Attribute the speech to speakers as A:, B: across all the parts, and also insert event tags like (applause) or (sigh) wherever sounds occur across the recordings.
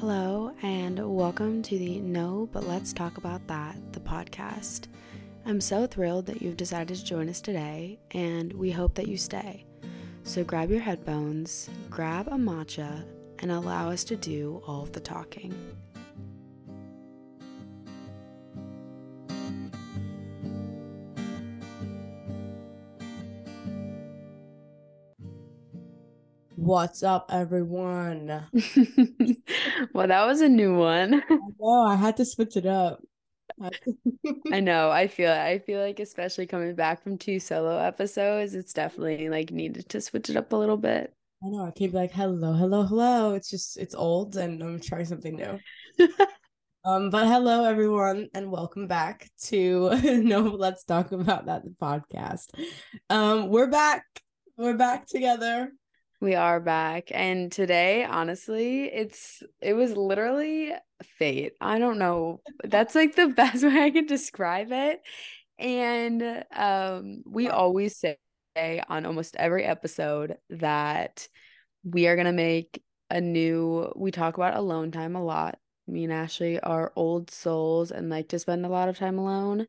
A: Hello, and welcome to the No, but Let's Talk About That, the podcast. I'm so thrilled that you've decided to join us today, and we hope that you stay. So grab your headphones, grab a matcha, and allow us to do all of the talking.
B: What's up, everyone? (laughs)
A: well, that was a new one.
B: Oh, I had to switch it up. (laughs)
A: I know. I feel I feel like especially coming back from two solo episodes, it's definitely like needed to switch it up a little bit.
B: I know. I keep like, hello, hello, hello. It's just it's old and I'm trying something new. (laughs) um, but hello everyone and welcome back to No Let's Talk About That the podcast. Um, we're back. We're back together.
A: We are back. And today, honestly, it's it was literally fate. I don't know. That's like the (laughs) best way I can describe it. And um we always say on almost every episode that we are going to make a new we talk about alone time a lot. Me and Ashley are old souls and like to spend a lot of time alone.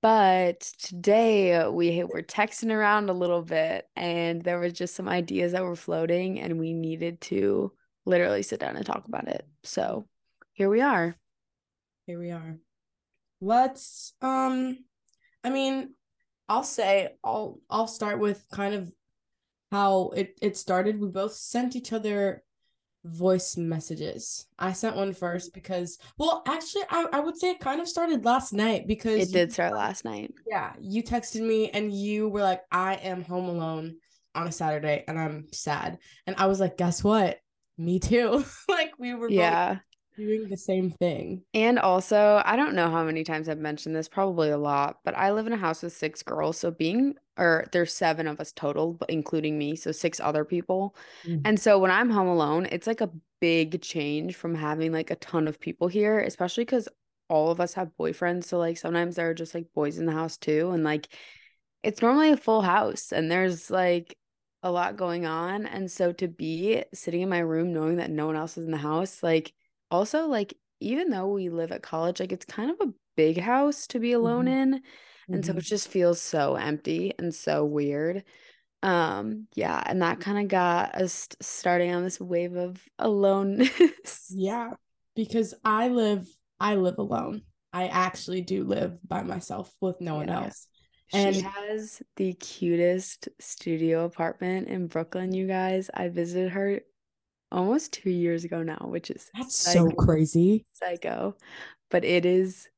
A: But today we were texting around a little bit and there was just some ideas that were floating and we needed to literally sit down and talk about it. So here we are.
B: Here we are. Let's um I mean, I'll say I'll I'll start with kind of how it it started. We both sent each other voice messages. I sent one first because, well, actually, I, I would say it kind of started last night because
A: it did start last night.
B: Yeah, you texted me and you were like, I am home alone on a Saturday and I'm sad. And I was like, guess what? Me too. (laughs) like we were yeah doing the same thing.
A: And also, I don't know how many times I've mentioned this, probably a lot, but I live in a house with six girls. So being, or there's seven of us total, including me. So six other people. Mm-hmm. And so when I'm home alone, it's like a big change from having like a ton of people here, especially because all of us have boyfriends. So like sometimes there are just like boys in the house too. And like it's normally a full house and there's like a lot going on. And so to be sitting in my room knowing that no one else is in the house, like, also like even though we live at college like it's kind of a big house to be alone mm-hmm. in and mm-hmm. so it just feels so empty and so weird um yeah and that kind of got us starting on this wave of aloneness (laughs)
B: yeah because i live i live alone i actually do live by myself with no yeah. one else
A: and she has the cutest studio apartment in Brooklyn, you guys. I visited her almost two years ago now, which is
B: that's psycho, so crazy.
A: Psycho. But it is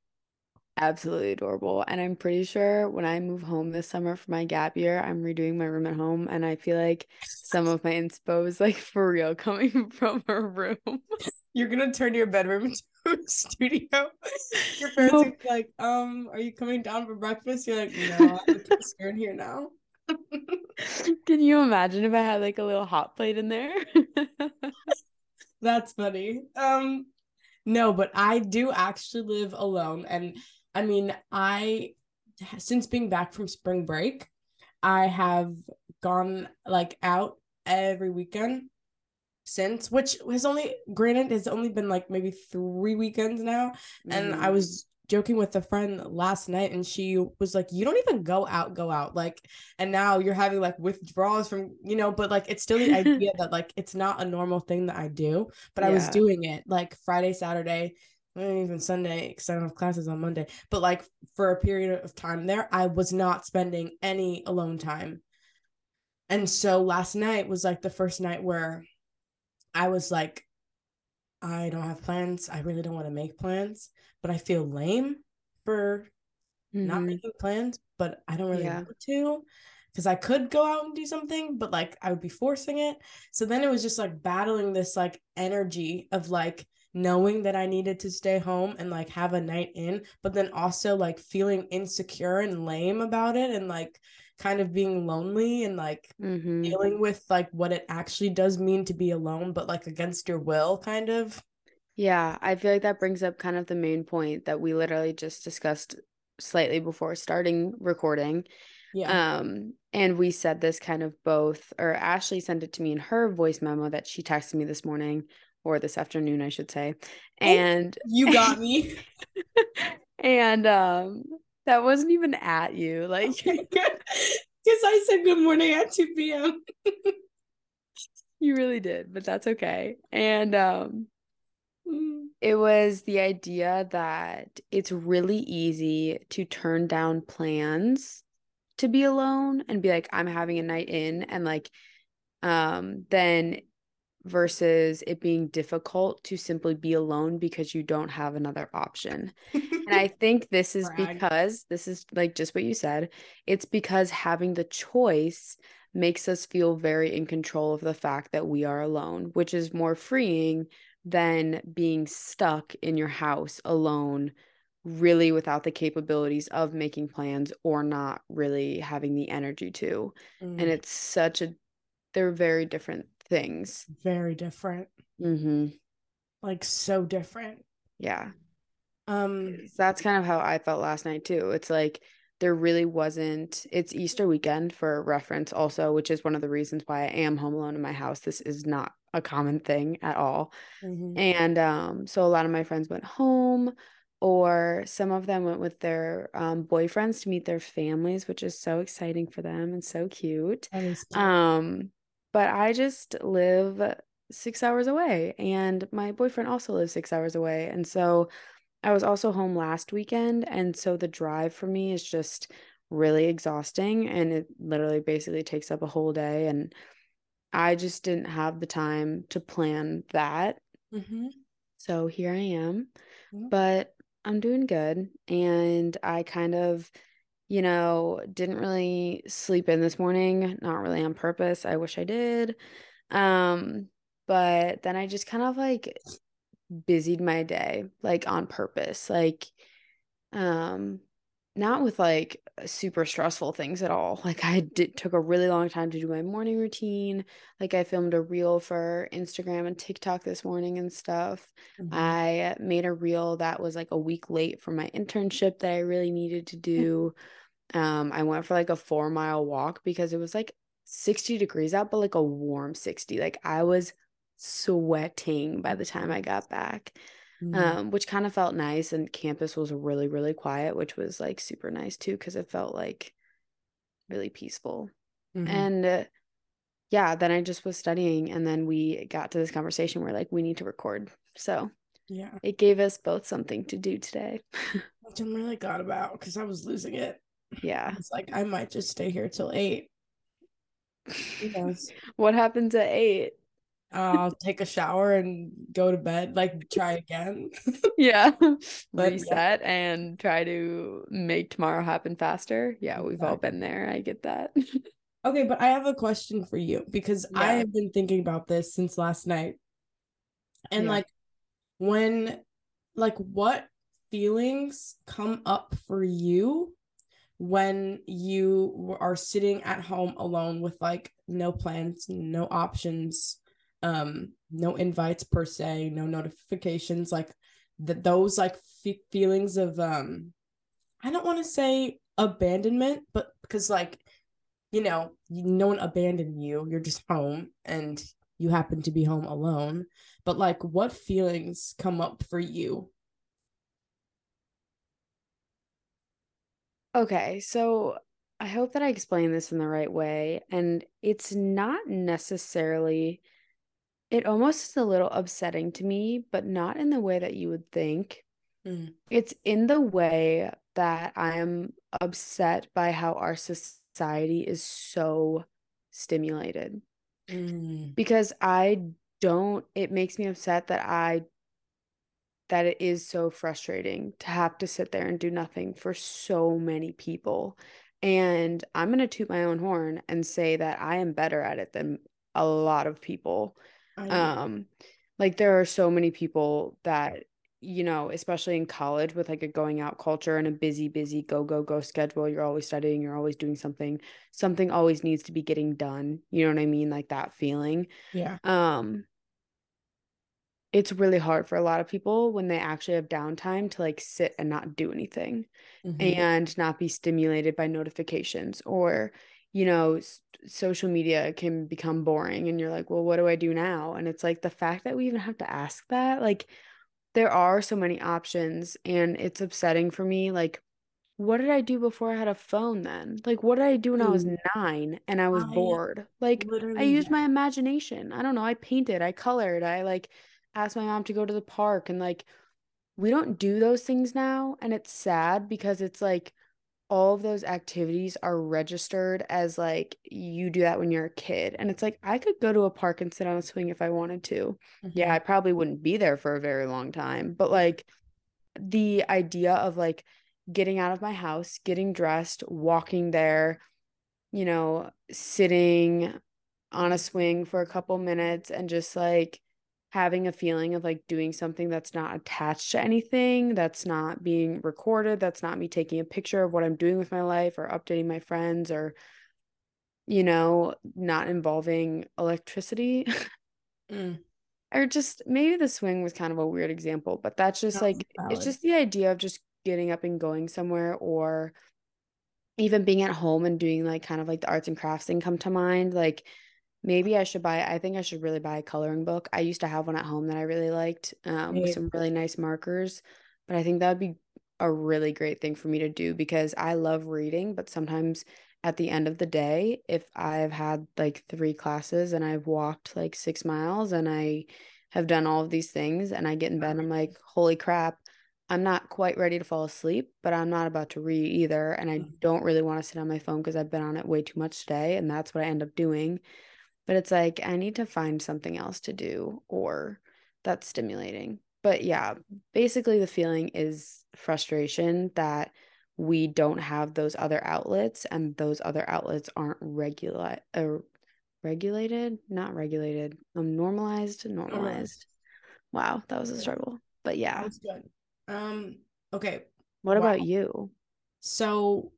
A: absolutely adorable. And I'm pretty sure when I move home this summer for my gap year, I'm redoing my room at home. And I feel like some of my inspo is like for real (laughs) coming from her room. (laughs)
B: You're gonna turn your bedroom (laughs) into a studio. Your parents nope. are like, um, are you coming down for breakfast? You're like, no, I'm in here now. (laughs)
A: Can you imagine if I had like a little hot plate in there? (laughs)
B: That's funny. Um no, but I do actually live alone and I mean, I since being back from spring break, I have gone like out every weekend since which has only granted has only been like maybe 3 weekends now mm. and I mm. was joking with a friend last night and she was like you don't even go out go out like and now you're having like withdrawals from you know but like it's still the (laughs) idea that like it's not a normal thing that i do but yeah. i was doing it like friday saturday even sunday because i don't have classes on monday but like for a period of time there i was not spending any alone time and so last night was like the first night where i was like i don't have plans i really don't want to make plans but I feel lame for mm-hmm. not making plans, but I don't really yeah. want to because I could go out and do something, but like I would be forcing it. So then it was just like battling this like energy of like knowing that I needed to stay home and like have a night in, but then also like feeling insecure and lame about it and like kind of being lonely and like mm-hmm. dealing with like what it actually does mean to be alone, but like against your will, kind of.
A: Yeah, I feel like that brings up kind of the main point that we literally just discussed slightly before starting recording. Yeah. Um, and we said this kind of both, or Ashley sent it to me in her voice memo that she texted me this morning, or this afternoon, I should say. And
B: oh, you got me. (laughs)
A: and um that wasn't even at you. Like (laughs)
B: because I said good morning at 2 p.m. (laughs)
A: you really did, but that's okay. And um mm. it was the idea that it's really easy to turn down plans to be alone and be like i'm having a night in and like um then versus it being difficult to simply be alone because you don't have another option. and I (laughs) think this is Brag. because this is like just what you said. It's because having the choice makes us feel very in control of the fact that we are alone, which is more freeing than being stuck in your house alone really without the capabilities of making plans or not really having the energy to. Mm. And it's such a they're very different things.
B: Very different.
A: Mm-hmm.
B: Like so different.
A: Yeah. Um that's kind of how I felt last night too. It's like there really wasn't it's Easter weekend for reference also, which is one of the reasons why I am home alone in my house. This is not a common thing at all. Mm-hmm. And um so a lot of my friends went home or some of them went with their um, boyfriends to meet their families, which is so exciting for them and so cute. cute. Um, but I just live six hours away, and my boyfriend also lives six hours away. And so I was also home last weekend. And so the drive for me is just really exhausting, and it literally basically takes up a whole day. And I just didn't have the time to plan that. Mm-hmm. So here I am. Mm-hmm. But I'm doing good. And I kind of you know, didn't really sleep in this morning, not really on purpose. I wish I did. Um, but then I just kind of like busied my day like on purpose. Like um not with like super stressful things at all. (laughs) Like I did took a really long time to do my morning routine. Like I filmed a reel for Instagram and TikTok this morning and stuff. Mm-hmm. I made a reel that was like a week late for my internship that I really needed to (laughs) do. Um, I went for like a four mile walk because it was like 60 degrees out, but like a warm 60. Like I was sweating by the time I got back. Mm-hmm. Um, which kind of felt nice and campus was really, really quiet, which was like super nice too, because it felt like really peaceful. Mm-hmm. And uh, yeah, then I just was studying and then we got to this conversation where like we need to record. So
B: yeah,
A: it gave us both something to do today. (laughs)
B: Which I'm really glad about because I was losing it.
A: Yeah.
B: It's like I might just stay here till eight.
A: Yes. what happens at eight?
B: I'll take a shower and go to bed, like try again. (laughs)
A: yeah. But, Reset yeah. and try to make tomorrow happen faster. Yeah, we've exactly. all been there. I get that. (laughs)
B: okay, but I have a question for you because yeah. I have been thinking about this since last night. And yeah. like when like what feelings come up for you when you are sitting at home alone with like no plans, no options, um, no invites per se, no notifications, like that those like feelings of um, I don't want to say abandonment, but because like you know, no one abandoned you, you're just home and you happen to be home alone. But like, what feelings come up for you
A: Okay, so I hope that I explain this in the right way. And it's not necessarily, it almost is a little upsetting to me, but not in the way that you would think. Mm. It's in the way that I am upset by how our society is so stimulated. Mm. Because I don't, it makes me upset that I that it is so frustrating to have to sit there and do nothing for so many people. And I'm going to toot my own horn and say that I am better at it than a lot of people. Um like there are so many people that you know, especially in college with like a going out culture and a busy busy go go go schedule, you're always studying, you're always doing something. Something always needs to be getting done. You know what I mean? Like that feeling.
B: Yeah.
A: Um it's really hard for a lot of people when they actually have downtime to like sit and not do anything mm-hmm. and not be stimulated by notifications or you know, s- social media can become boring and you're like, well, what do I do now? And it's like the fact that we even have to ask that, like, there are so many options and it's upsetting for me. Like, what did I do before I had a phone then? Like, what did I do when I was nine and I was
B: I
A: bored? Like, I used my imagination. I don't know. I painted, I colored, I like asked my mom to go to the park and like, we don't do those things now. And it's sad because it's like, all of those activities are registered as like you do that when you're a kid. And it's like I could go to a park and sit on a swing if I wanted to. Yeah,
B: Mhm.
A: I probably wouldn't be there for a very long time, but like the idea of like getting out of my house, getting dressed, walking there, you know, sitting on a swing for a couple minutes and just like having a feeling of like doing something that's not attached to anything, that's not being recorded, that's not me taking a picture of what I'm doing with my life or updating my friends or, you know, not involving electricity. (laughs)
B: Mm,
A: or just maybe the swing was kind of a weird example, but that's just
B: that's
A: like it's just the idea of just getting up and going somewhere or even being at home and doing like kind of like the arts and crafts thing come to mind. Like maybe I should buy, I think I should really buy a coloring book. I used to have one at home that I really liked um, with some really nice markers, but I think that would be a really great thing for me to do because I love reading, but sometimes at the end of the day, if I've had like three classes and I've walked like six miles and I have done all of these things and I get in bed and I'm like, holy crap, I'm not quite ready to fall asleep, but I'm not about to read either. And I
B: Mhm.
A: don't really want to sit on my phone because I've been on it way too much today. And that's what I end up doing. But it's like, I need to find something else to do or that's stimulating. But yeah, basically, the feeling is frustration that we don't have those other outlets and those other outlets aren't regular uh, regulated, not regulated, um, normalized, normalized.
B: Normalized.
A: Wow, that was a struggle. But yeah,
B: Sounds good. Um, okay.
A: what
B: Wow.
A: about you?
B: So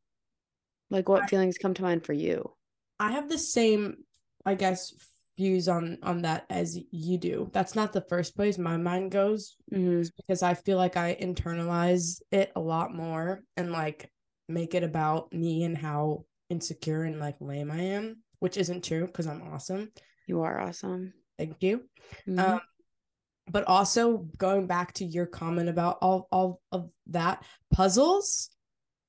A: Like,
B: I,
A: what feelings come to mind for you?
B: I have the same, I guess, views on on that as you do. That's not the first place my mind goes
A: hmm
B: because I feel like I internalize it a lot more and like make it about me and how insecure and like lame I am, which isn't true because I'm awesome.
A: You are awesome.
B: Thank you.
A: hmm
B: Um, but also going back to your comment about all all of that puzzles.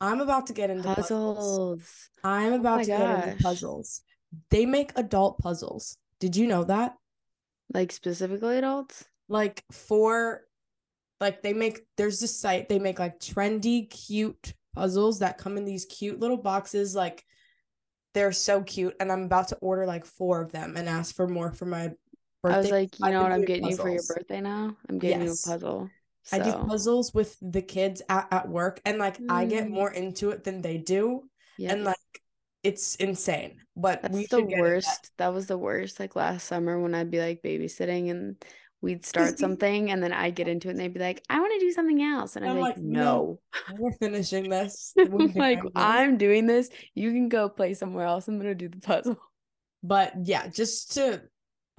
B: I'm about to get into puzzles.
A: Puzzles.
B: I'm
A: Oh
B: about
A: my
B: to get into puzzles. They make adult puzzles. Did you know that?
A: Like specifically adults?
B: Like for like they make there's this site they make like trendy cute puzzles that come in these cute little boxes like they're so cute and I'm about to order like four of them and ask for more for my birthday
A: I was like, you
B: I've
A: know what I'm getting you for your birthday now? I'm getting you a
B: Yes.
A: puzzle.
B: I do puzzles with the kids at, at work and like I get
A: mm,
B: more into it than they do
A: yep.
B: and like it's insane. But we
A: That's the
B: should get into
A: worst. That was the worst. Like last summer when I'd be like babysitting and we'd start something and then I'd get into it and they'd be like, I want to do something else. And I'd
B: I'm
A: like,
B: like, no,
A: no.
B: we're finishing this. (laughs) We're
A: I'm like. I'm doing this. You can go play somewhere else. I'm gonna do the puzzle.
B: But yeah, just to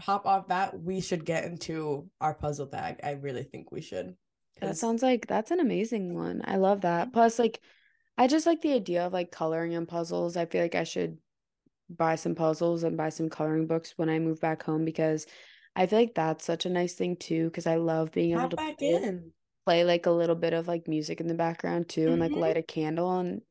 B: hop off that, we should get into our puzzle bag. I really think we should.
A: That sounds like that's an amazing one. I love that. Plus, like, I just like the idea of like coloring in puzzles. I feel like I should buy some puzzles and buy some coloring books when I move back home because I feel like that's such a nice thing too. Because I love being able to
B: back
A: play,
B: in.
A: play like a little bit of like music in the background too and like
B: Mhm.
A: light a candle. And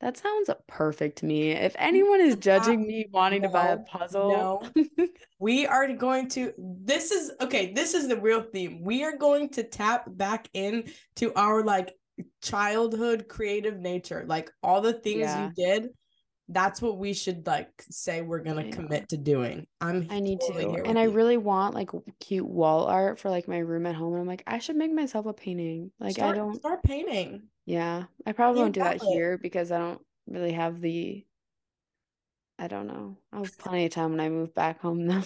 A: that sounds perfect to me. If anyone is judging me wanting to buy a puzzle,
B: No,
A: puzzle, (laughs)
B: We are going to this is okay, this is the real theme. We are going to tap back in to our like childhood creative nature. Like all the things
A: Yeah.
B: you did, that's what we should like say we're gonna
A: I know.
B: commit to doing. I'm
A: I need
B: totally
A: to. And I
B: you.
A: really want like cute wall art for like my room at home. And I'm like, I should make myself a painting. Like I don't
B: start painting.
A: Yeah, I probably
B: Be
A: won't do that
B: it.
A: here because I don't really have the, I don't know. I'll have (laughs) plenty of time when I move back home though.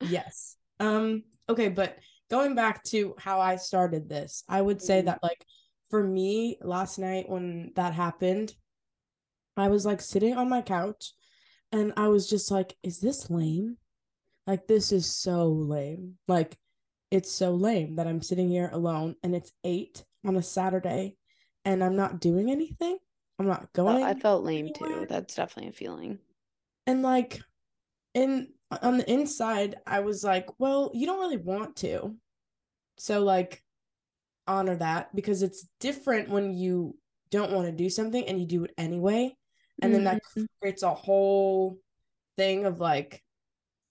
B: Yes. Um, okay, but going back to how I started this, I would say
A: Mhm.
B: that like for me last night when that happened, I was like sitting on my couch and I was just like, is this lame? Like this is so lame. Like it's so lame that I'm sitting here alone and it's 8 on a Saturday and I'm not doing anything. I'm not going.
A: I felt lame anywhere. too. That's definitely a feeling.
B: And like in on the inside, I was like, well, you don't really want to. So like honor that because it's different when you don't want to do something and you do it anyway. And mm-hmm. then that mm-hmm. creates a whole thing of like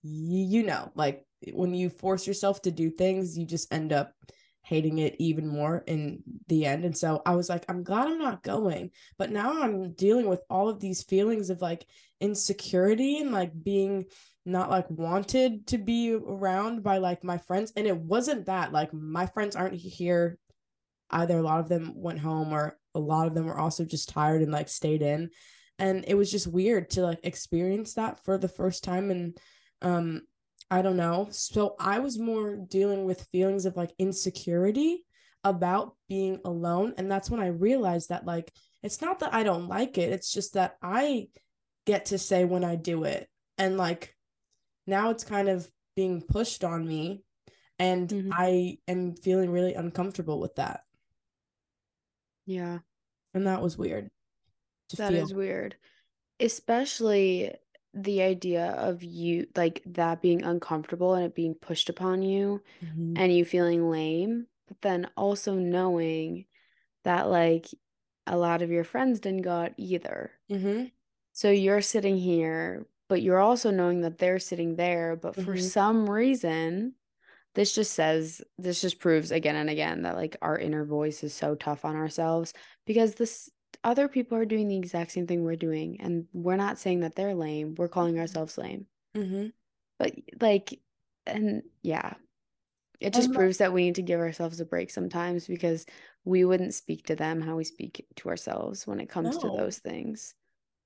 B: you know, like when you force yourself to do things, you just end up hating it even more in the end. And so I was like, I'm glad I'm not going. But now I'm dealing with all of these feelings of like insecurity and like being not like wanted to be around by like my friends. And it wasn't that like my friends aren't here either. A lot of them went home or a lot of them were also just tired and like stayed in. And it was just weird to like experience that for the first time. And um I don't know. So I was more dealing with feelings of like insecurity about being alone. And that's when I realized that, like, it's not that I don't like it, it's just that I get to say when I do it. And like, now it's kind of being pushed on me. And mm-hmm. I am feeling really uncomfortable with that.
A: Yeah.
B: And that was weird.
A: That feel. is weird. Especially the idea of you like that being uncomfortable and it being pushed upon you mm-hmm. and you feeling lame, but then also knowing that like a lot of your friends didn't go out either. Mm-hmm. So you're sitting here, but you're also knowing that they're sitting there, but for mm-hmm. some reason, this just says this just proves again and again that like our inner voice is so tough on ourselves because this other people are doing the exact same thing we're doing and we're not saying that they're lame we're calling mm-hmm. ourselves lame mm-hmm. but like and yeah it just and proves that we need to give ourselves a break sometimes because we wouldn't speak to them how we speak to ourselves when it comes no. to those things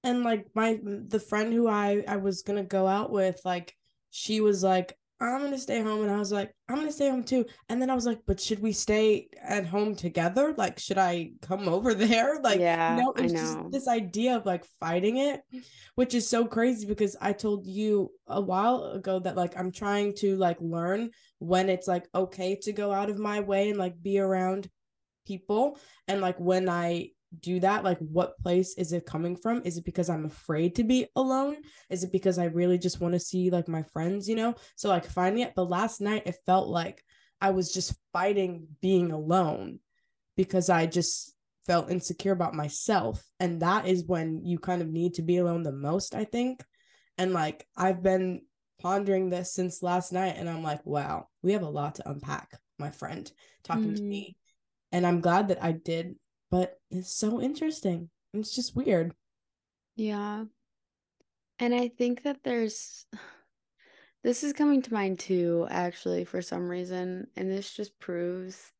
B: and like my the friend who i i was gonna go out with like she was like I'm gonna stay home. And I was like, I'm gonna stay home too. And then I was like, but should we stay at home together? Like, should I come over (laughs) there? Like, yeah, no, it's just this idea of like fighting it, which is so crazy because I told you a while ago that like I'm trying to like learn when it's like okay to go out of my way and like be around people and like when I do that like what place is it coming from? Is it because i'm afraid to be alone? Is it because i really just want to see like my friends you know so like finding it but last night it felt like i was just fighting being alone because i just felt insecure about myself. And that is when you kind of need to be alone the most i think. And like i've been pondering this since last night and i'm like wow we have a lot to unpack my friend talking mm. to me. And i'm glad that i did but it's so interesting. It's just weird.
A: Yeah. And I think that there's (sighs) this is coming to mind too, actually, for some reason. And this just proves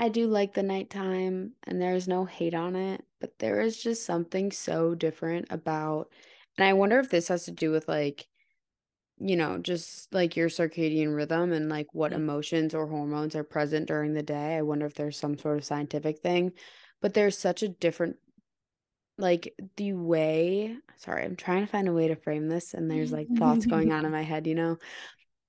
A: I do like the nighttime and there's no hate on it, but there is just something so different about and I wonder if this has to do with like you know, just like your circadian rhythm and like what emotions or hormones are present during the day. I wonder if there's some sort of scientific thing but there's such a different like the way sorry i'm trying to find a way to frame this and there's like thoughts going on in (laughs) my head you know?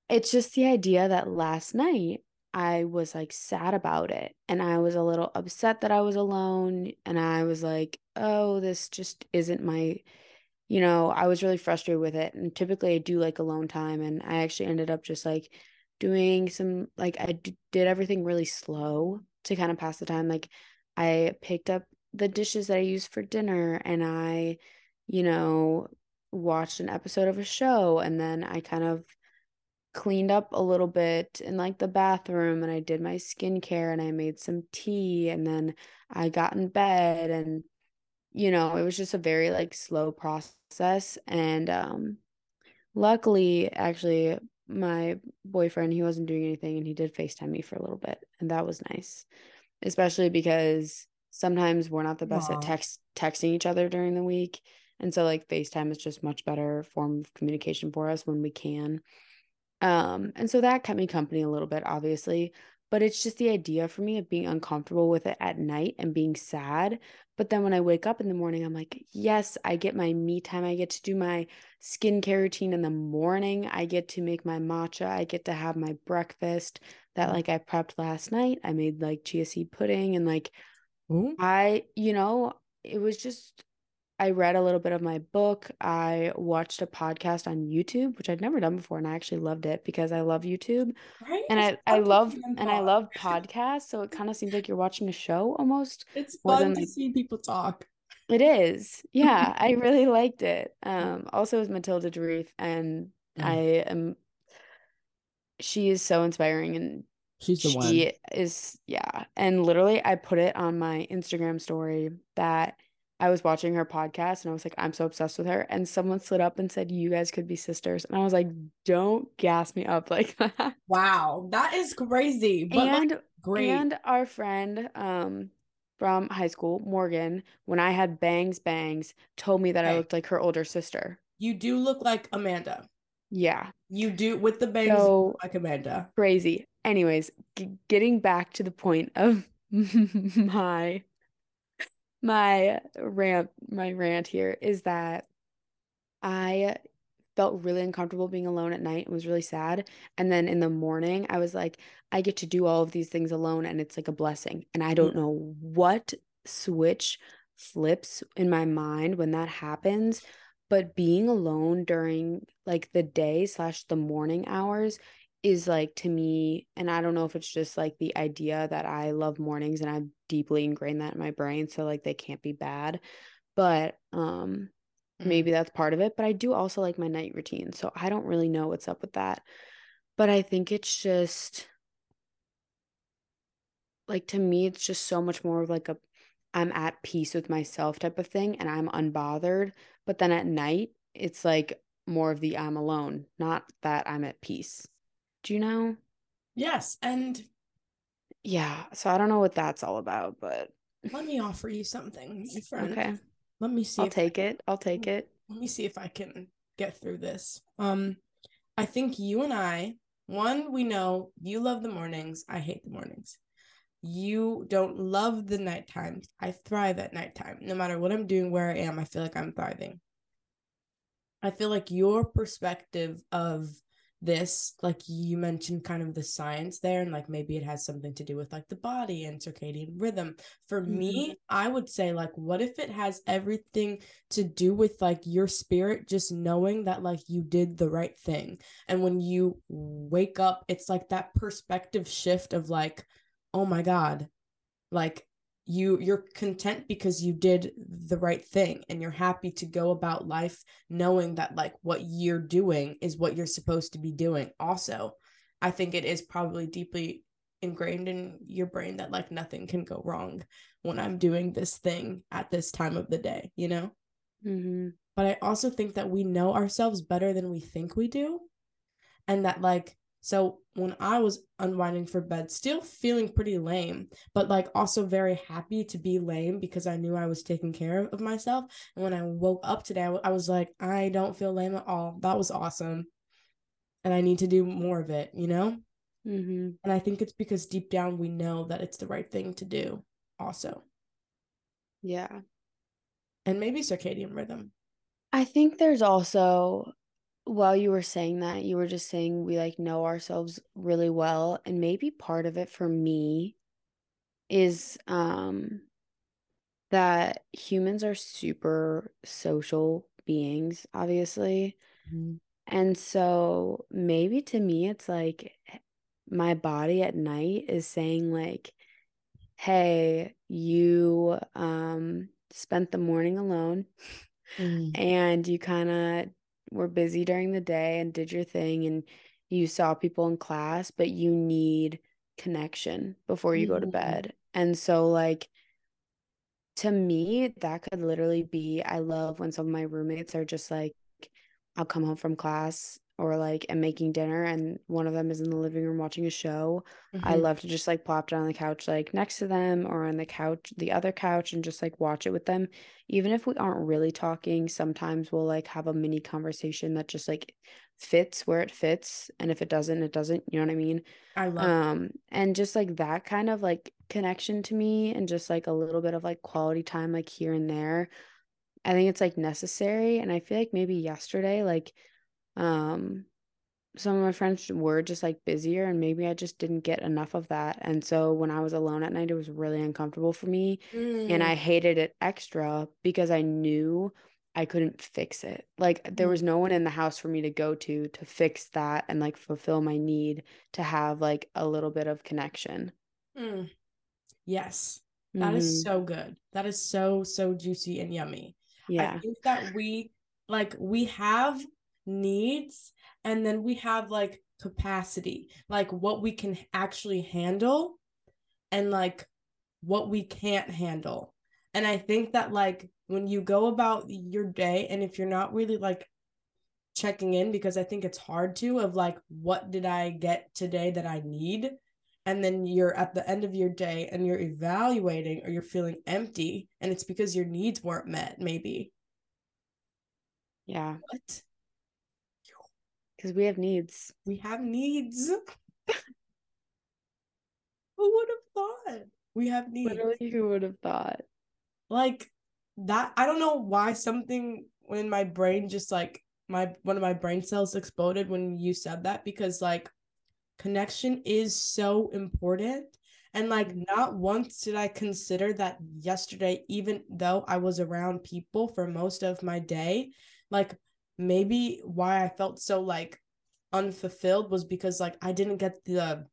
A: It's just the idea that last night i was like sad about it and i was a little upset that i was alone and i was like oh this just isn't my you know i was really frustrated with it and typically i do like alone time and i actually ended up just like doing some like I d- did everything really slow to kind of pass the time like I picked up the dishes that I used for dinner and I, you know, watched an episode of a show and then I kind of cleaned up a little bit in like the bathroom and I did my skincare and I made some tea and then I got in bed and you know, it was just a very like slow process and um luckily actually my boyfriend he wasn't doing anything and he did FaceTime me for a little bit and that was nice especially because sometimes we're not the best Aww. at text texting each other during the week. And so like FaceTime is just much better form of communication for us when we can. Um, and so that kept me company a little bit, obviously. But it's just the idea for me of being uncomfortable with it at night and being sad. But then when I wake up in the morning, I'm like, yes, I get my me time. I get to do my skincare routine in the morning. I get to make my matcha. I get to have my breakfast that like I prepped last night. I made like chia seed pudding and like Ooh. I, you know, it was just I read a little bit of my book. I watched a podcast on YouTube, which I'd never done before, and I actually loved it because I love YouTube.
B: Right?
A: And I, I love and I love podcasts, so it kind of seems like you're watching a show almost. (laughs)
B: It's fun
A: than,
B: to
A: like-
B: see people talk.
A: It is. Yeah, (laughs) I really liked it. Um, also is Matilda Dreeth, and
B: Mm.
A: I am she is so inspiring and
B: She's the one.
A: she is yeah. And literally I put it on my Instagram story that I was watching her podcast and I was like, I'm so obsessed with her. And someone slid up and said, You guys could be sisters. And I was like, Don't gas me up (laughs) like that.
B: Wow, that is crazy, but like,
A: and
B: great.
A: and our friend um from high school, Morgan, when I had bangs bangs, told me that I looked like her older sister.
B: you do look like Amanda.
A: Yeah.
B: You do with the bangs
A: So
B: like Amanda.
A: crazy. Anyways, g- getting back to the point of (laughs) my my rant my rant here is that I felt really uncomfortable being alone at night and was really sad. And then in the morning, I was like, I get to do all of these things alone and it's like a blessing. And I don't mm. know what switch flips in my mind when that happens. But being alone during like the day slash the morning hours is like to me, and I don't know if it's just like the idea that I love mornings and I've deeply ingrained that in my brain. So like they can't be bad. But um
B: Mm.
A: maybe that's part of it but i do also like my night routine so i don't really know what's up with that but i think it's just like to me it's just so much more of like a i'm at peace with myself type of thing and i'm unbothered but then at night it's like more of the i'm alone not that i'm at peace do you know
B: Yes, and
A: yeah so i don't know what that's all about but
B: let me offer you something, my friend.
A: okay
B: Let me see.
A: i'll take it i'll take it
B: let me see if I can get through this. Um, I think you and I, one, we know you love the mornings. I hate the mornings. You don't love the nighttime. I thrive at nighttime. No matter what I'm doing, where I am, I feel like I'm thriving. I feel like your perspective of this, like you mentioned, kind of the science there, and like maybe it has something to do with like the body and circadian rhythm. For mm-hmm. me, I would say, like, what if it has everything to do with like your spirit just knowing that like you did the right thing? And when you wake up, it's like that perspective shift of like, oh my God, like you you're content because you did the right thing and you're happy to go about life knowing that like what you're doing is what you're supposed to be doing also i think it is probably deeply ingrained in your brain that like nothing can go wrong when i'm doing this thing at this time of the day you know
A: mm-hmm.
B: but I also think that we know ourselves better than we think we do. And that, like, so when I was unwinding for bed, still feeling pretty lame, but like also very happy to be lame because I knew I was taking care of myself. And when I woke up today, I, w- I was like, I don't feel lame at all. That was awesome. And I need to do more of it, you know?
A: Mm-hmm.
B: And I think it's because deep down we know that it's the right thing to do, also.
A: yeah
B: And maybe circadian rhythm.
A: I think there's also, while you were saying that, you were just saying we like know ourselves really well. And maybe part of it for me is um that humans are super social beings, obviously. And so maybe to me it's like my body at night is saying like, hey, you um spent the morning alone and you kind of were busy during the day and did your thing and you saw people in class, but you need connection before you go to
B: Mhm.
A: bed. And so, like, to me, that could literally be I love when some of my roommates are just like, I'll come home from class or like am making dinner and one of them is in the living room watching a show. I
B: Mhm.
A: love to just like plop down on the couch, like next to them or on the couch, the other couch, and just like watch it with them. Even if we aren't really talking, sometimes we'll like have a mini conversation that just like fits where it fits. And if it doesn't, it doesn't. You know what I mean?
B: I love
A: Um, and just like that kind of like connection to me and just like a little bit of like quality time, like here and there. I think it's like necessary. And I feel like maybe yesterday, like, um, some of my friends were just like busier and maybe I just didn't get enough of that. And so when I was alone at night, it was really uncomfortable for me. Mm. And I mm. hated it extra because I knew I couldn't fix it. Like there was no one in the house for me to go to to fix that and like fulfill my need to have like a little bit of connection.
B: Mm. Yes. that mm-hmm. is so good. That is so so juicy and yummy. Yeah. I think that we like we have needs and then we have like capacity, like what we can actually handle and like what we can't handle. And I think that like when you go about your day and if you're not really like checking in because I think it's hard to of like what did I get today that I need and then you're at the end of your day and you're evaluating or you're feeling empty and it's because your needs weren't met maybe.
A: Yeah. What because we have needs.
B: We have needs. (laughs) Who would have thought? We have needs.
A: literally who would have thought?
B: Like that i don't know why something when my brain just like my one of my brain cells exploded when you said that because like connection is so important. And like mm-hmm. not once did i consider that yesterday even though i was around people for most of my day like maybe why i felt so like unfulfilled was because like i didn't get the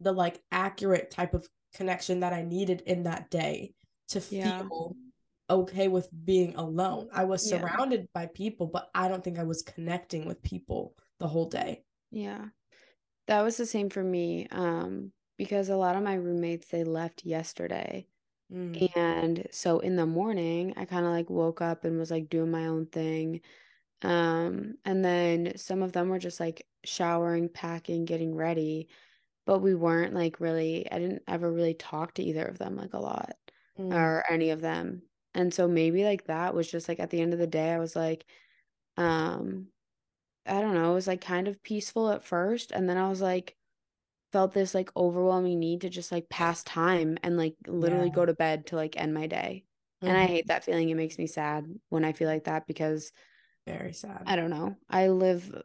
B: the like accurate type of connection that i needed in that day to yeah. feel okay with being alone. I was surrounded yeah. by people, but I don't think I was connecting with people the whole day.
A: Yeah. That was the same for me um because a lot of my roommates they left yesterday. Mm. And so in the morning, I kind of like woke up and was like doing my own thing. Um and then some of them were just like showering, packing, getting ready, but we weren't like really I didn't ever really talk to either of them like a lot mm. or any of them. And so maybe like that was just like at the end of the day, I was like, um, I don't know, it was like kind of peaceful at first. And then I was like, felt this like overwhelming need to just like pass time and like literally yeah. go to bed to like end my day. Mm-hmm. And I hate mm-hmm. that feeling. It makes me sad when I feel like that because
B: very sad.
A: I don't know. I live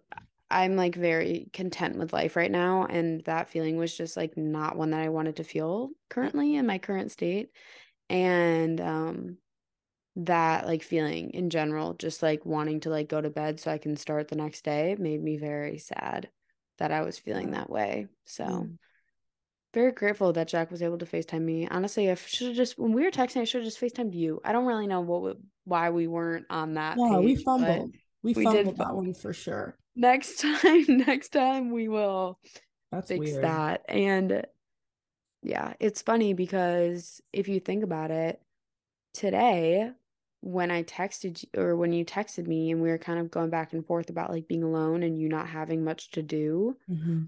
A: I'm like very content with life right now and that feeling was just like not one that I wanted to feel currently in my current state. And um that like feeling in general, just like wanting to like go to bed so I can start the next day made me very sad that I was feeling that way. So mm. Very grateful that Jack was able to FaceTime me. Honestly, I should have just when we were texting, I should have just FaceTimed you. I don't really know what why we weren't on that.
B: Yeah, page, we fumbled. We, we fumbled did that one for sure.
A: Next (laughs) time, next time we will That's fix weird. that. And yeah, it's funny because if you think about it, today when I texted you or when you texted me and we were kind of going back and forth about like being alone and you not having much to do, mm-hmm.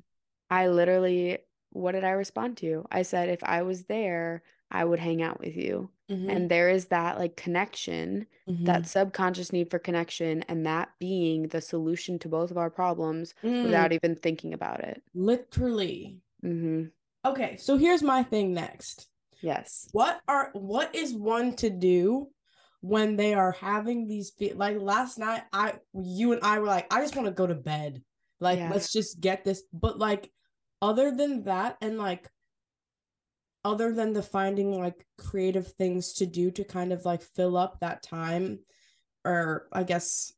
A: I literally, what did I respond to? I said, if I was there, I would hang out with you. Mm-hmm. And there is that like connection, mm-hmm. that subconscious need for connection, and that being the solution to both of our problems mm. without even thinking about it.
B: Literally. Mm-hmm. Okay, so here's my thing next.
A: Yes.
B: What are what is one to do when they are having these fe- like last night I you and I were like I just want to go to bed. Like yeah. let's just get this but like other than that and like other than the finding like creative things to do to kind of like fill up that time or I guess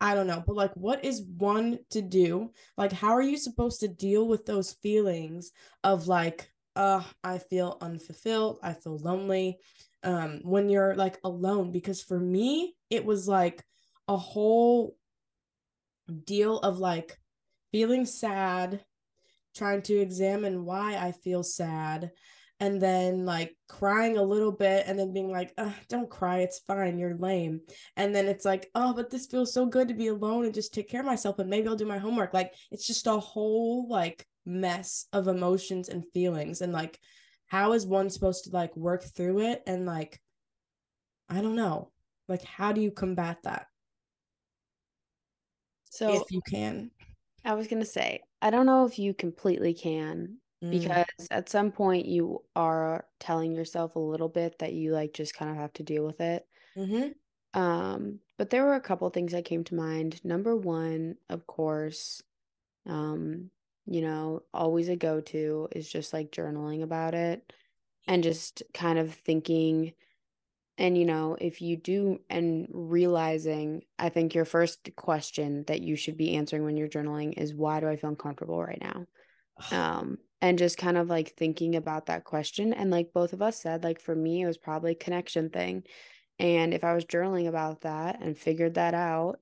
B: I don't know, but like what is one to do? Like how are you supposed to deal with those feelings of like uh I feel unfulfilled, I feel lonely, um when you're like alone because for me it was like a whole deal of like feeling sad trying to examine why i feel sad and then like crying a little bit and then being like don't cry it's fine you're lame. And then it's like oh but this feels so good to be alone and just take care of myself and maybe i'll do my homework. Like it's just a whole like mess of emotions and feelings and like how is one supposed to like work through it? And like i don't know. Like how do you combat that?
A: So
B: if you can
A: i was going to say i don't know if you completely can mm. because at some point you are telling yourself a little bit that you like just kind of have to deal with it mm-hmm. um but there were a couple things that came to mind number one of course Um, you know, always a go to is just like journaling about it and just kind of thinking. And, you know, if you do and realizing, I think your first question that you should be answering when you're journaling is why do I feel uncomfortable right now? Um, and just kind of like thinking about that question. And like both of us said, like for me, it was probably connection thing. And if I was journaling about that and figured that out,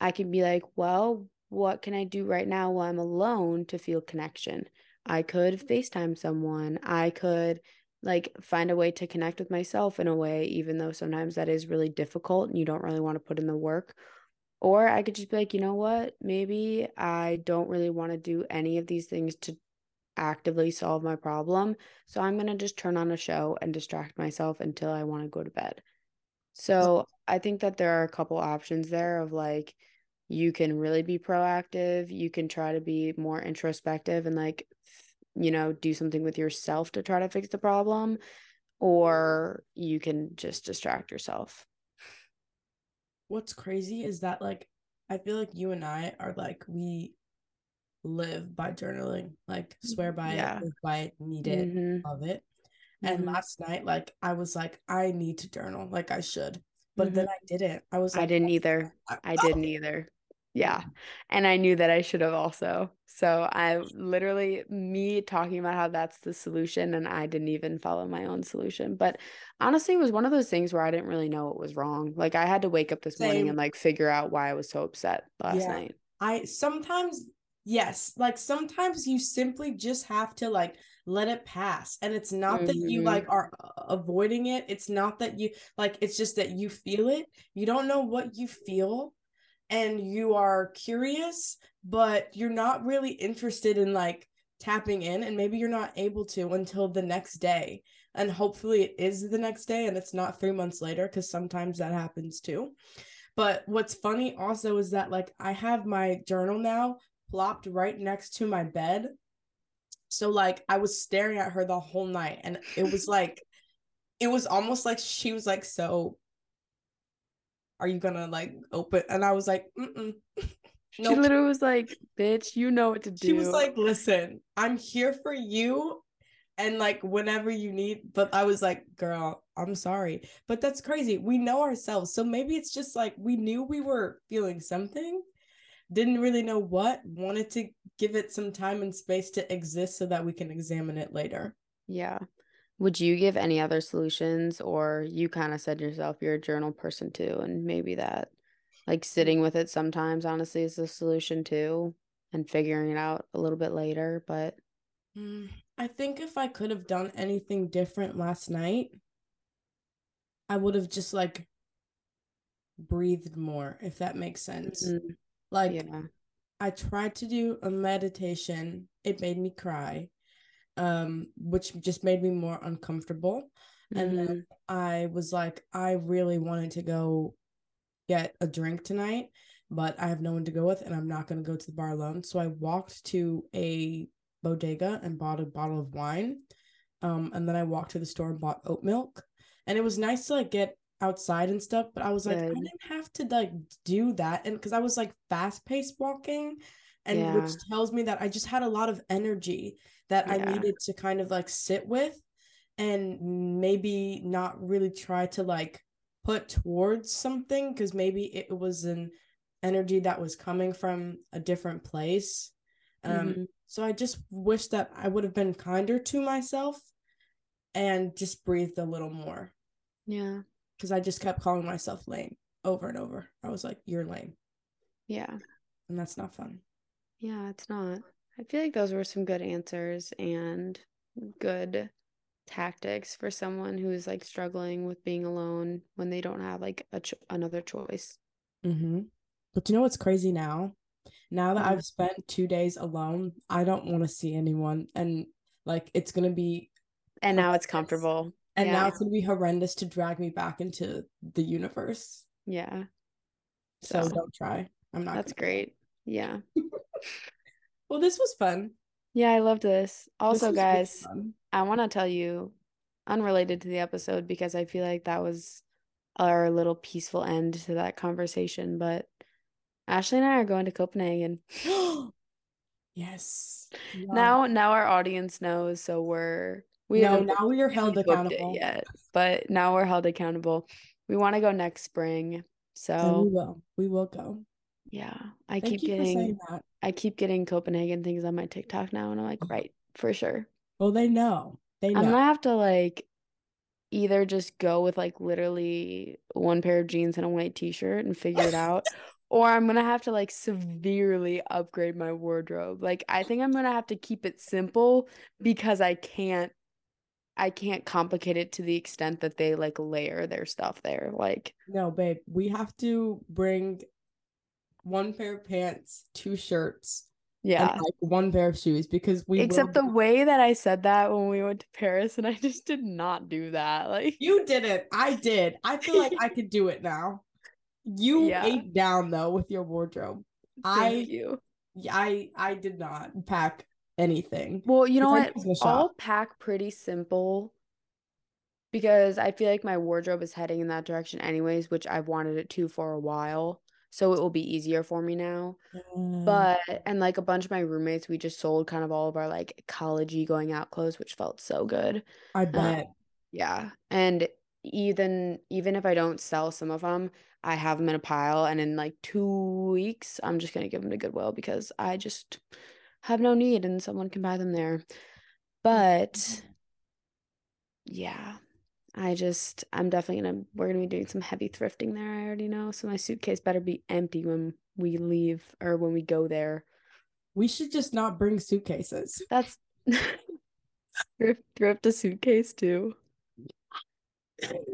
A: I could be like, well, what can I do right now while I'm alone to feel connection? I could FaceTime someone. I could like find a way to connect with myself in a way, even though sometimes that is really difficult and you don't really want to put in the work. Or I could just be like, you know what? Maybe I don't really want to do any of these things to actively solve my problem. So I'm going to just turn on a show and distract myself until I want to go to bed. So I think that there are a couple options there of like, you can really be proactive. You can try to be more introspective and like, you know, do something with yourself to try to fix the problem, or you can just distract yourself.
B: What's crazy is that, like, I feel like you and I are like, we live by journaling, like, swear by yeah. it, live by it, need it, mm-hmm. love it. And mm-hmm. last night, like, I was like, I need to journal, like, I should. But mm-hmm. then I didn't. I was like,
A: I didn't either. I, I didn't either. Yeah. And I knew that I should have also. So I literally, me talking about how that's the solution, and I didn't even follow my own solution. But honestly, it was one of those things where I didn't really know what was wrong. Like I had to wake up this Same. morning and like figure out why I was so upset last yeah. night.
B: I sometimes, yes, like sometimes you simply just have to like let it pass. And it's not mm-hmm. that you like mm-hmm. are avoiding it. It's not that you like, it's just that you feel it. You don't know what you feel and you are curious, but you're not really interested in like tapping in, and maybe you're not able to until the next day. And hopefully it is the next day and it's not three months later, because sometimes that happens too. But what's funny also is that like I have my journal now plopped right next to my bed. So like I was staring at her the whole night and it was like it was almost like she was like so are you gonna like open? And i was like mm (laughs)
A: she nope. literally was like bitch you know what to do
B: she was like listen i'm here for you and like whenever you need but i was like girl i'm sorry. But that's crazy. We know ourselves. So maybe it's just like we knew we were feeling something didn't really know what wanted to give it some time and space to exist so that we can examine it later.
A: Yeah would you give any other solutions, or you kind of said yourself you're a journal person too, and maybe that like sitting with it sometimes honestly is a solution too, and figuring it out a little bit later. But
B: mm, I think if I could have done anything different last night, I would have just like breathed more, if that makes sense. Mm-hmm. Like, yeah. I tried to do a meditation, it made me cry um, which just made me more uncomfortable. Mm-hmm. And then mm-hmm. I was like, I really wanted to go get a drink tonight, but I have no one to go with, and I'm not going to go to the bar alone. So I walked to a bodega and bought a bottle of wine. Um, and then I walked to the store and bought oat milk. And it was nice to like get outside and stuff, but I was like, Good. I didn't have to like do that. And because I was like fast paced walking, and yeah. which tells me that I just had a lot of energy that yeah. I needed to kind of like sit with and maybe not really try to like put towards something because maybe it was an energy that was coming from a different place. Um, mm-hmm. So I just wish that I would have been kinder to myself and just breathed a little more.
A: Yeah.
B: Because I just kept calling myself lame over and over. I was like, you're lame.
A: Yeah.
B: And that's not fun.
A: Yeah, it's not. I feel like those were some good answers and good tactics for someone who's like struggling with being alone when they don't have like a cho- another choice.
B: Mm-hmm. But you know what's crazy now? Now that mm-hmm. I've spent two days alone, I don't want to see anyone, and like it's gonna be.
A: And now it's comfortable.
B: And yeah. now it's gonna be horrendous to drag me back into the universe.
A: Yeah.
B: So, so don't try. I'm not.
A: That's great. Yeah. (laughs)
B: well, this was fun.
A: Yeah, I loved this. Also, this guys, really I want to tell you, unrelated to the episode, because I feel like that was our little peaceful end to that conversation. But Ashley and I are going to Copenhagen. (gasps) (gasps)
B: Yes.
A: Yeah. Now now our audience knows, so we're
B: we no, now we are held accountable.
A: yet, but now we're held accountable. We want to go next spring. So
B: and we will. We will go.
A: Yeah. I Thank keep getting I keep getting Copenhagen things on my TikTok now and I'm like, right, for sure.
B: Well, they know. They know.
A: I'm gonna have to like either just go with like literally one pair of jeans and a white t-shirt and figure it out (laughs) or I'm gonna have to like severely upgrade my wardrobe. Like I think I'm gonna have to keep it simple because I can't I can't complicate it to the extent that they like layer their stuff there. Like
B: No, babe, we have to bring one pair of pants, two shirts,
A: yeah,
B: like one pair of shoes because we
A: except will... the way that I said that when we went to Paris, and I just did not do that. Like
B: you did it, I did. I feel like I could do it now. You (laughs) yeah. ate down though with your wardrobe. Thank I you. I I did not pack anything.
A: Well, you know what? I'll pack pretty simple because I feel like my wardrobe is heading in that direction anyways, which I've wanted it to for a while. So it will be easier for me now. Mm. But and like a bunch of my roommates, we just sold kind of all of our like collegey going out clothes, which felt so good.
B: I um, bet. Um,
A: yeah. And even even if I don't sell some of them, I have them in a pile and in like 2 weeks I'm just going to give them to Goodwill because I just have no need and someone can buy them there. But yeah. I just I'm definitely to we're to be doing some heavy thrifting there, I already know. So my suitcase better be empty when we leave or when we go there.
B: We should just not bring suitcases.
A: That's (laughs) thrift thrift a suitcase too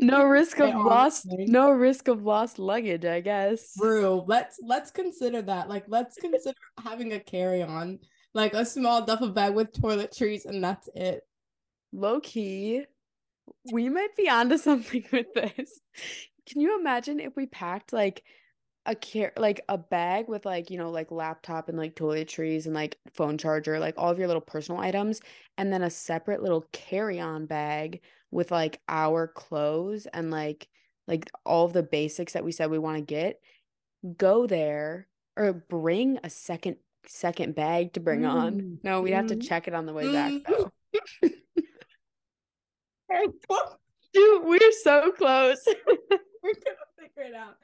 A: no risk of lost no risk of lost luggage i guess
B: true let's let's consider that like let's consider having a carry-on like a small duffel bag with toiletries and that's it
A: low key we might be onto (laughs) something with this can you imagine if we packed like a care like a bag with like you know like laptop and like toiletries and like phone charger like all of your little personal items and then a separate little carry-on bag with like our clothes and like like all of the basics that we said we want to get go there or bring a second second bag to bring mm. on no we'd have to mm-hmm. check it on the way back though (laughs) dude we're so close (laughs)
B: we're gonna figure it out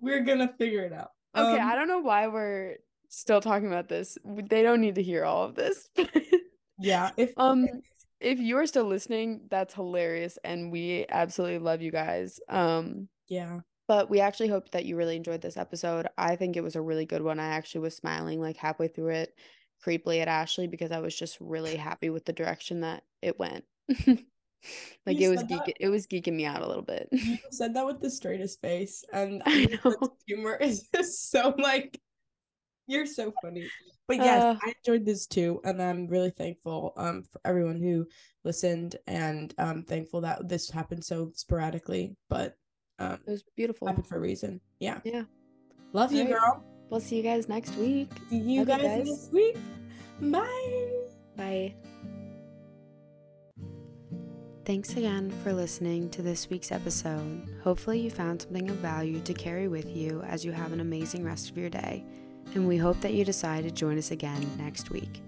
B: we're gonna figure it out
A: okay um, i don't know why we're still talking about this they don't need to hear all of this (laughs)
B: yeah if
A: um if you are still listening, that's hilarious and we absolutely love you guys. Um
B: yeah.
A: But we actually hope that you really enjoyed this episode. I think it was a really good one. I actually was smiling like halfway through it creepily at Ashley because I was just really happy with the direction that it went. (laughs) like you it was geek- it was geeking me out a little bit.
B: You (laughs) said that with the straightest face and (laughs) I know humor is (laughs) just so like you're so funny. But yes, uh, I enjoyed this too, and I'm really thankful um for everyone who listened, and I'm thankful that this happened so sporadically, but um
A: it was beautiful.
B: Happened for a reason. Yeah.
A: Yeah.
B: Love All you, right. girl.
A: We'll see you guys next week.
B: See you, guys, you guys next week. Bye.
A: Bye. Thanks again for listening to this week's episode. Hopefully, you found something of value to carry with you as you have an amazing rest of your day and we hope that you decide to join us again next week.